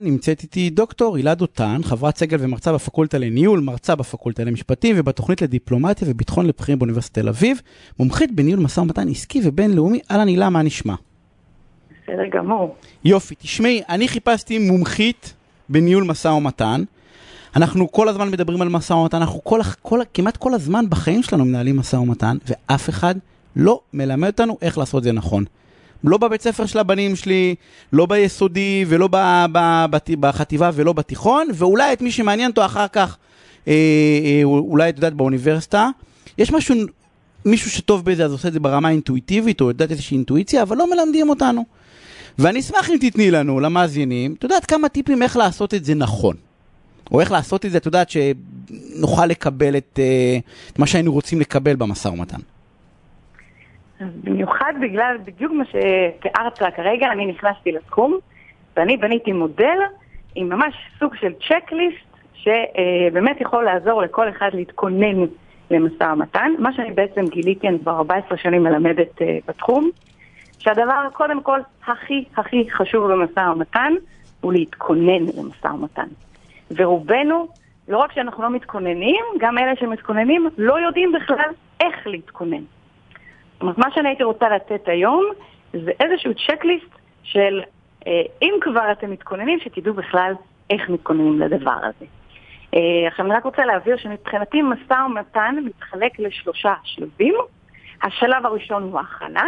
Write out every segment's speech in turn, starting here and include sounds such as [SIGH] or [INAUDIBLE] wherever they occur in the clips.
נמצאת איתי דוקטור הילה דותן, חברת סגל ומרצה בפקולטה לניהול, מרצה בפקולטה למשפטים ובתוכנית לדיפלומטיה וביטחון לבחירים באוניברסיטת תל אביב, מומחית בניהול משא ומתן עסקי ובינלאומי. אהלן הילה, מה נשמע? בסדר גמור. יופי, תשמעי, אני חיפשתי מומחית בניהול משא ומתן. אנחנו כל הזמן מדברים על משא ומתן, אנחנו כל, כל, כמעט כל הזמן בחיים שלנו מנהלים משא ומתן, ואף אחד לא מלמד אותנו איך לעשות את זה נכון. לא בבית ספר של הבנים שלי, לא ביסודי ולא ב, ב, ב, בחטיבה ולא בתיכון, ואולי את מי שמעניין אותו אחר כך, אה, אה, אולי את יודעת באוניברסיטה. יש משהו, מישהו שטוב בזה אז עושה את זה ברמה האינטואיטיבית, או יודעת איזושהי אינטואיציה, אבל לא מלמדים אותנו. ואני אשמח אם תתני לנו, למאזינים, את יודעת כמה טיפים איך לעשות את זה נכון. או איך לעשות את זה, את יודעת, שנוכל לקבל את, אה, את מה שהיינו רוצים לקבל במשא ומתן. במיוחד בגלל בדיוק מה שתיארת כרגע, אני נכנסתי לתחום, ואני בניתי מודל עם ממש סוג של צ'קליסט, שבאמת יכול לעזור לכל אחד להתכונן למשא ומתן. מה שאני בעצם גיליתי, אני כבר 14 שנים מלמדת אה, בתחום, שהדבר קודם כל הכי הכי חשוב במשא ומתן הוא להתכונן למשא ומתן. ורובנו, לא רק שאנחנו לא מתכוננים, גם אלה שמתכוננים לא יודעים בכלל איך להתכונן. אומרת, מה שאני הייתי רוצה לתת היום זה איזשהו צ'קליסט של אה, אם כבר אתם מתכוננים, שתדעו בכלל איך מתכוננים לדבר הזה. אה, עכשיו אני רק רוצה להבהיר שמבחינתי משא ומתן מתחלק לשלושה שלבים. השלב הראשון הוא ההכנה,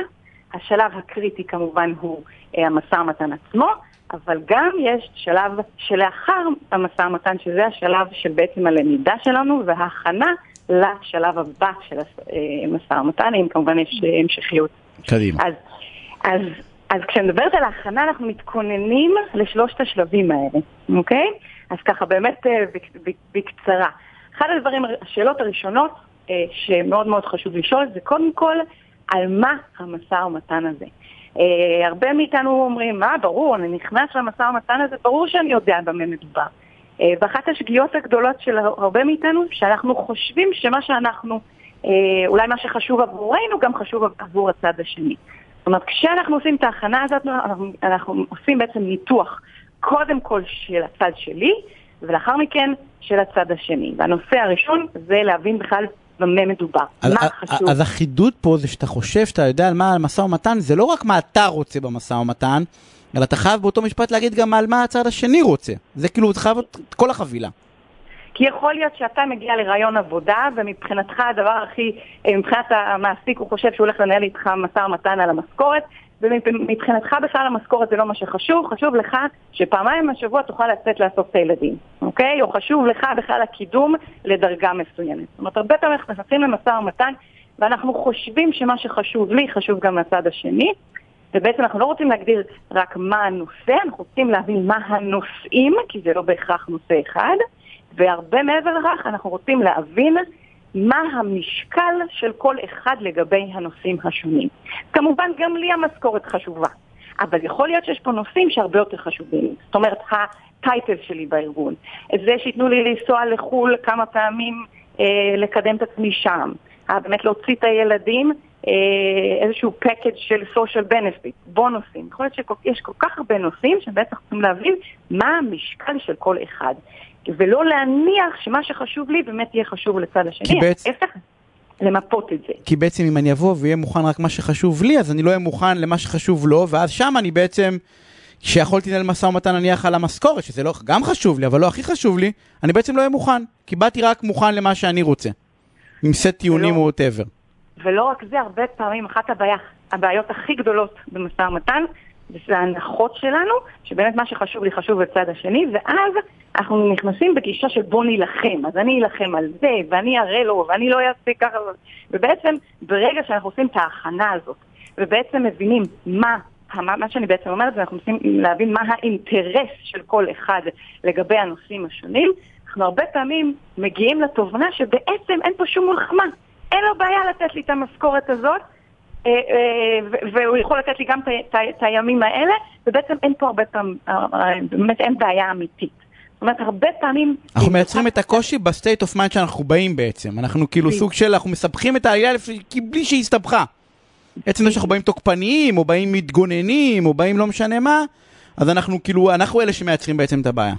השלב הקריטי כמובן הוא אה, המשא ומתן עצמו, אבל גם יש שלב שלאחר המשא ומתן, שזה השלב של בעצם הלמידה שלנו וההכנה לשלב הבא של המשא ומתן, אם כמובן יש המשכיות. קדימה. אז, אז, אז כשאני מדברת על ההכנה, אנחנו מתכוננים לשלושת השלבים האלה, אוקיי? אז ככה באמת אה, בקצרה. אחד הדברים, השאלות הראשונות אה, שמאוד מאוד חשוב לשאול זה קודם כל, על מה המשא ומתן הזה? הרבה מאיתנו אומרים, מה, ברור, אני נכנס למשא ומתן הזה, ברור שאני יודע במה מדובר. Uh, ואחת השגיאות הגדולות של הרבה מאיתנו, שאנחנו חושבים שמה שאנחנו, uh, אולי מה שחשוב עבורנו, גם חשוב עבור הצד השני. זאת אומרת, כשאנחנו עושים את ההכנה הזאת, אנחנו, אנחנו עושים בעצם ניתוח קודם כל של הצד שלי, ולאחר מכן של הצד השני. והנושא הראשון זה להבין בכלל במה מדובר, אז, מה חשוב. אז החידוד פה זה שאתה חושב שאתה יודע על מה המשא ומתן, זה לא רק מה אתה רוצה במשא ומתן, אלא אתה חייב באותו משפט להגיד גם על מה הצד השני רוצה. זה כאילו, זה חייב את כל החבילה. כי יכול להיות שאתה מגיע לרעיון עבודה, ומבחינתך הדבר הכי, אה, מבחינת המעסיק הוא חושב שהוא הולך לנהל איתך משא ומתן על המשכורת, ומבחינתך בכלל המשכורת זה לא מה שחשוב, חשוב לך שפעמיים בשבוע תוכל לצאת לאסוף את הילדים, אוקיי? או חשוב לך בכלל הקידום לדרגה מסוימת. זאת אומרת, הרבה פעמים אנחנו נכנסים למשא ומתן, ואנחנו חושבים שמה שחשוב לי חשוב גם לצד השני, ובעצם אנחנו לא רוצים להגדיר רק מה הנושא, אנחנו רוצים להבין מה הנושאים, כי זה לא בהכרח נושא אחד, והרבה מעבר לכך אנחנו רוצים להבין מה המשקל של כל אחד לגבי הנושאים השונים. כמובן, גם לי המשכורת חשובה, אבל יכול להיות שיש פה נושאים שהרבה יותר חשובים. זאת אומרת, הטייטל שלי בארגון, זה שייתנו לי לנסוע לחו"ל כמה פעמים אה, לקדם את עצמי שם, אה, באמת להוציא את הילדים, איזשהו פקאג' של social benefit, בונוסים. יכול להיות שיש כל כך הרבה נושאים שבעצם צריכים להבין מה המשקל של כל אחד. ולא להניח שמה שחשוב לי באמת יהיה חשוב לצד השני. כי בעצם... למפות את זה. כי בעצם אם אני אבוא ואהיה מוכן רק מה שחשוב לי, אז אני לא אהיה מוכן למה שחשוב לו, ואז שם אני בעצם, כשיכולתי לנהל משא ומתן נניח על המשכורת, שזה לא, גם חשוב לי, אבל לא הכי חשוב לי, אני בעצם לא אהיה מוכן. כי באתי רק מוכן למה שאני רוצה. עם סט טיעונים או whatever. ולא רק זה, הרבה פעמים אחת הבעיה, הבעיות הכי גדולות במשא ומתן, זה ההנחות שלנו, שבאמת מה שחשוב לי חשוב לצד השני, ואז אנחנו נכנסים בגישה של בוא נילחם, אז אני אלחם על זה, ואני אראה לו, ואני לא אעשה ככה, ובעצם ברגע שאנחנו עושים את ההכנה הזאת, ובעצם מבינים מה, מה שאני בעצם אומרת, זה אנחנו מנסים להבין מה האינטרס של כל אחד לגבי הנושאים השונים, אנחנו הרבה פעמים מגיעים לתובנה שבעצם אין פה שום מלחמה, אין לו בעיה לתת לי את המשכורת הזאת, אה, אה, והוא יכול לתת לי גם את הימים האלה, ובעצם אין פה הרבה פעמים, אה, באמת אין בעיה אמיתית. זאת אומרת, הרבה פעמים... אנחנו מייצרים את הקושי ב state of mind שאנחנו באים בעצם. אנחנו כאילו סוג של, אנחנו מסבכים את העלילה בלי שהיא הסתבכה. עצם זה שאנחנו באים תוקפניים, או באים מתגוננים, או באים לא משנה מה, אז אנחנו כאילו, אנחנו אלה שמייצרים בעצם את הבעיה.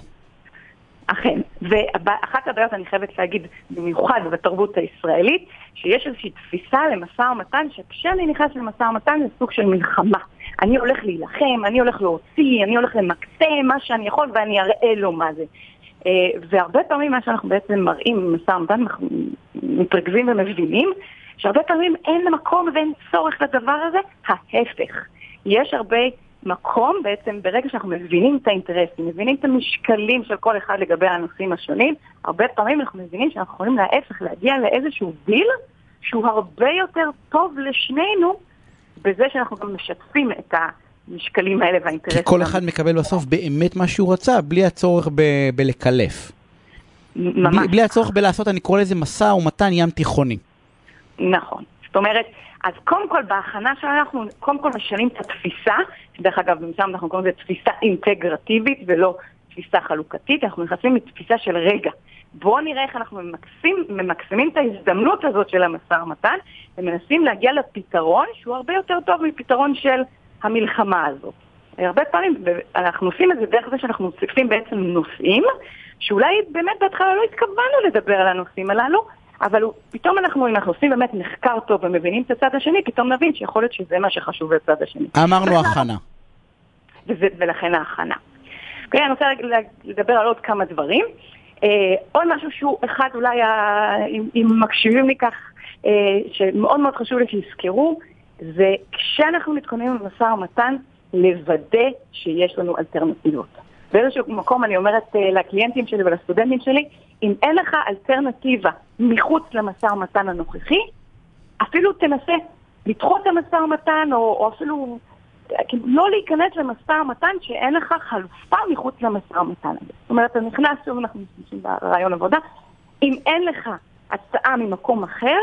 אכן, ואחת הבעיות, אני חייבת להגיד, במיוחד בתרבות הישראלית, שיש איזושהי תפיסה למשא ומתן, שכשאני נכנס למשא ומתן זה סוג של מלחמה. אני הולך להילחם, אני הולך להוציא, אני הולך למקסם מה שאני יכול ואני אראה לו מה זה. אה, והרבה פעמים מה שאנחנו בעצם מראים במשא ומתן, אנחנו מתרכזים ומבינים, שהרבה פעמים אין מקום ואין צורך לדבר הזה, ההפך. יש הרבה מקום בעצם, ברגע שאנחנו מבינים את האינטרסים, מבינים את המשקלים של כל אחד לגבי הנושאים השונים, הרבה פעמים אנחנו מבינים שאנחנו יכולים להפך להגיע לאיזשהו דיל שהוא הרבה יותר טוב לשנינו בזה שאנחנו גם משתפים את המשקלים האלה והאינטרסים. כי כל אחד מקבל בסוף באמת מה שהוא רצה, בלי הצורך ב- בלקלף. ממש. בלי, בלי הצורך בלעשות, אני קורא לזה משא ומתן ים תיכוני. נכון. זאת אומרת, אז קודם כל בהכנה שלנו אנחנו קודם כל משנים את התפיסה, שדרך אגב במשם אנחנו קוראים לזה תפיסה אינטגרטיבית ולא תפיסה חלוקתית, אנחנו נכנסים לתפיסה של רגע. בואו נראה איך אנחנו ממקסים, ממקסמים את ההזדמנות הזאת של המשא ומתן ומנסים להגיע לפתרון שהוא הרבה יותר טוב מפתרון של המלחמה הזאת. הרבה פעמים אנחנו עושים את זה דרך זה שאנחנו מוסיפים בעצם נושאים שאולי באמת בהתחלה לא התכוונו לדבר על הנושאים הללו, אבל הוא, פתאום אנחנו, אם אנחנו עושים באמת מחקר טוב ומבינים את הצד השני, פתאום נבין שיכול להיות שזה מה שחשוב לצד השני. אמרנו הכנה. וזה, ולכן ההכנה. אוקיי, אני רוצה לדבר על עוד כמה דברים. אה, עוד משהו שהוא אחד אולי, ה... אם, אם מקשיבים לי כך, אה, שמאוד מאוד חשוב לי שיזכרו, זה כשאנחנו מתכוננים למשא ומתן, לוודא שיש לנו אלטרנטיבות. באיזשהו מקום אני אומרת אה, לקליינטים שלי ולסטודנטים שלי, אם אין לך אלטרנטיבה מחוץ למשא ומתן הנוכחי, אפילו תנסה לדחות את המשא ומתן, או, או אפילו כאילו, לא להיכנס למשא ומתן שאין לך חלופה מחוץ למשא ומתן הזה. זאת אומרת, אתה נכנס, שוב אנחנו משתמשים ברעיון עבודה, אם אין לך הצעה ממקום אחר,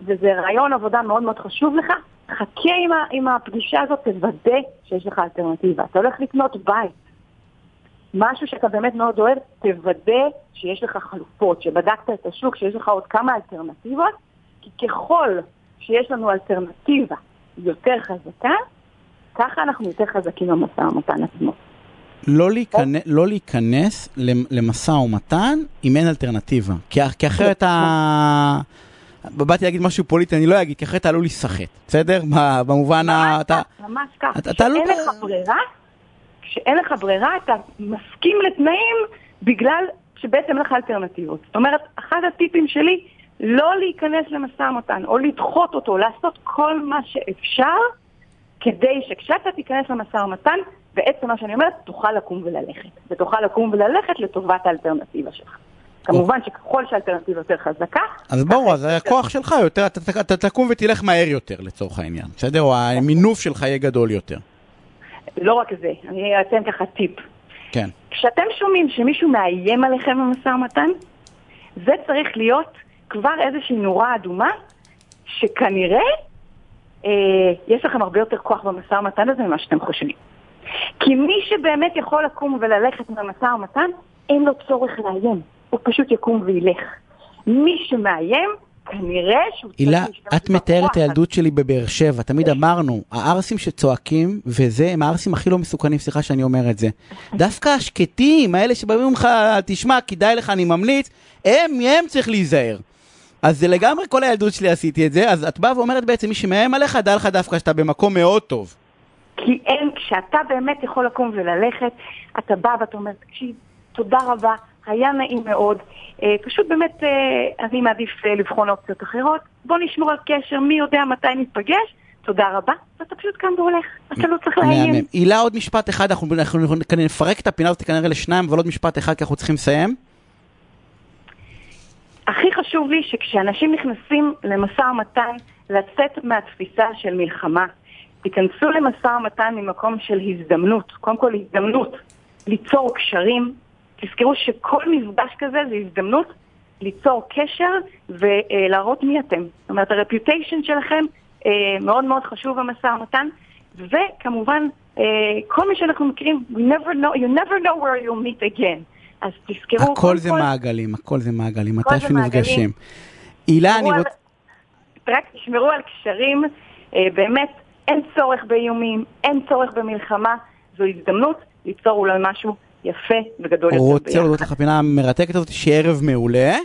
וזה רעיון עבודה מאוד מאוד חשוב לך, חכה עם, ה, עם הפגישה הזאת, תוודא שיש לך אלטרנטיבה. אתה הולך לקנות בית, משהו שאתה באמת מאוד אוהב, תוודא שיש לך חלופות, שבדקת את השוק, שיש לך עוד כמה אלטרנטיבות, כי ככל שיש לנו אלטרנטיבה יותר חזקה, ככה אנחנו יותר חזקים במשא ומתן עצמו. לא, להיכנס, לא להיכנס למשא ומתן אם אין אלטרנטיבה. כי, כי אחרת ה... באתי להגיד משהו פוליטי, אני לא אגיד, כי אחרת אתה עלול להיסחט, בסדר? במובן ה... ממש כך. כשאין לך ברירה, כשאין לך ברירה, אתה מסכים לתנאים בגלל שבעצם אין לך אלטרנטיבות. זאת אומרת, אחד הטיפים שלי, לא להיכנס למשא ומתן, או לדחות אותו, לעשות כל מה שאפשר, כדי שכשאתה תיכנס למשא ומתן, בעצם מה שאני אומרת, תוכל לקום וללכת. ותוכל לקום וללכת לטובת האלטרנטיבה שלך. כמובן שככל שהאלטרנטיבה יותר חזקה... אז ברור, אז הכוח שלך יותר, אתה תקום ותלך מהר יותר לצורך העניין, בסדר? או המינוף שלך יהיה גדול יותר. לא רק זה, אני אתן ככה טיפ. כן. כשאתם שומעים שמישהו מאיים עליכם במשא ומתן, זה צריך להיות כבר איזושהי נורה אדומה, שכנראה אה, יש לכם הרבה יותר כוח במשא ומתן הזה ממה שאתם חושבים. כי מי שבאמת יכול לקום וללכת במשא ומתן, אין לו צורך לאיים, הוא פשוט יקום וילך. מי שמאיים, כנראה שהוא צריך הילה, את מתארת את הילדות שלי בבאר שבע, תמיד אמרנו, הערסים שצועקים, וזה, הם הערסים הכי לא מסוכנים, סליחה שאני אומר את זה. [LAUGHS] דווקא השקטים, האלה שבאים לך, תשמע, כדאי לך, אני ממליץ, הם, מהם צריך להיזהר. אז זה לגמרי כל הילדות שלי עשיתי את זה, אז את באה ואומרת בעצם, מי שמאיים עליך, דע לך דווקא שאתה במקום מאוד טוב. כי אין, כשאתה באמת יכול לקום וללכת, אתה בא ואתה אומר, תקשיב, תודה רבה, היה נעים מאוד. אה, פשוט באמת, אה, אני מעדיף אה, לבחון אופציות אחרות. בוא נשמור על קשר, מי יודע מתי ניפגש. תודה רבה, ואתה פשוט קם והולך, אתה לא צריך לאיים. הילה, עוד משפט אחד, אנחנו, אנחנו נפרק את הפינה הזאת כנראה לשניים, אבל עוד משפט אחד, כי אנחנו צריכים לסיים. הכי חשוב לי שכשאנשים נכנסים למשא ומתן, לצאת מהתפיסה של מלחמה. תיכנסו למשא ומתן ממקום של הזדמנות, קודם כל הזדמנות ליצור קשרים, תזכרו שכל מפגש כזה זה הזדמנות ליצור קשר ולהראות מי אתם. זאת אומרת, הרפיוטיישן שלכם אה, מאוד מאוד חשוב במשא ומתן, וכמובן, אה, כל מי שאנחנו מכירים, you never know, you never know where you'll meet again. אז תזכרו... הכל זה כל... מעגלים, הכל זה מעגלים, מתי שנפגשים. הילה, אני רוצה... רק תשמרו על קשרים, אה, באמת, אין צורך באיומים, אין צורך במלחמה, זו הזדמנות ליצור אולי משהו יפה וגדול יותר רוצה להודות ביחד. לך פינה המרתקת הזאת, שיהיה ערב מעולה.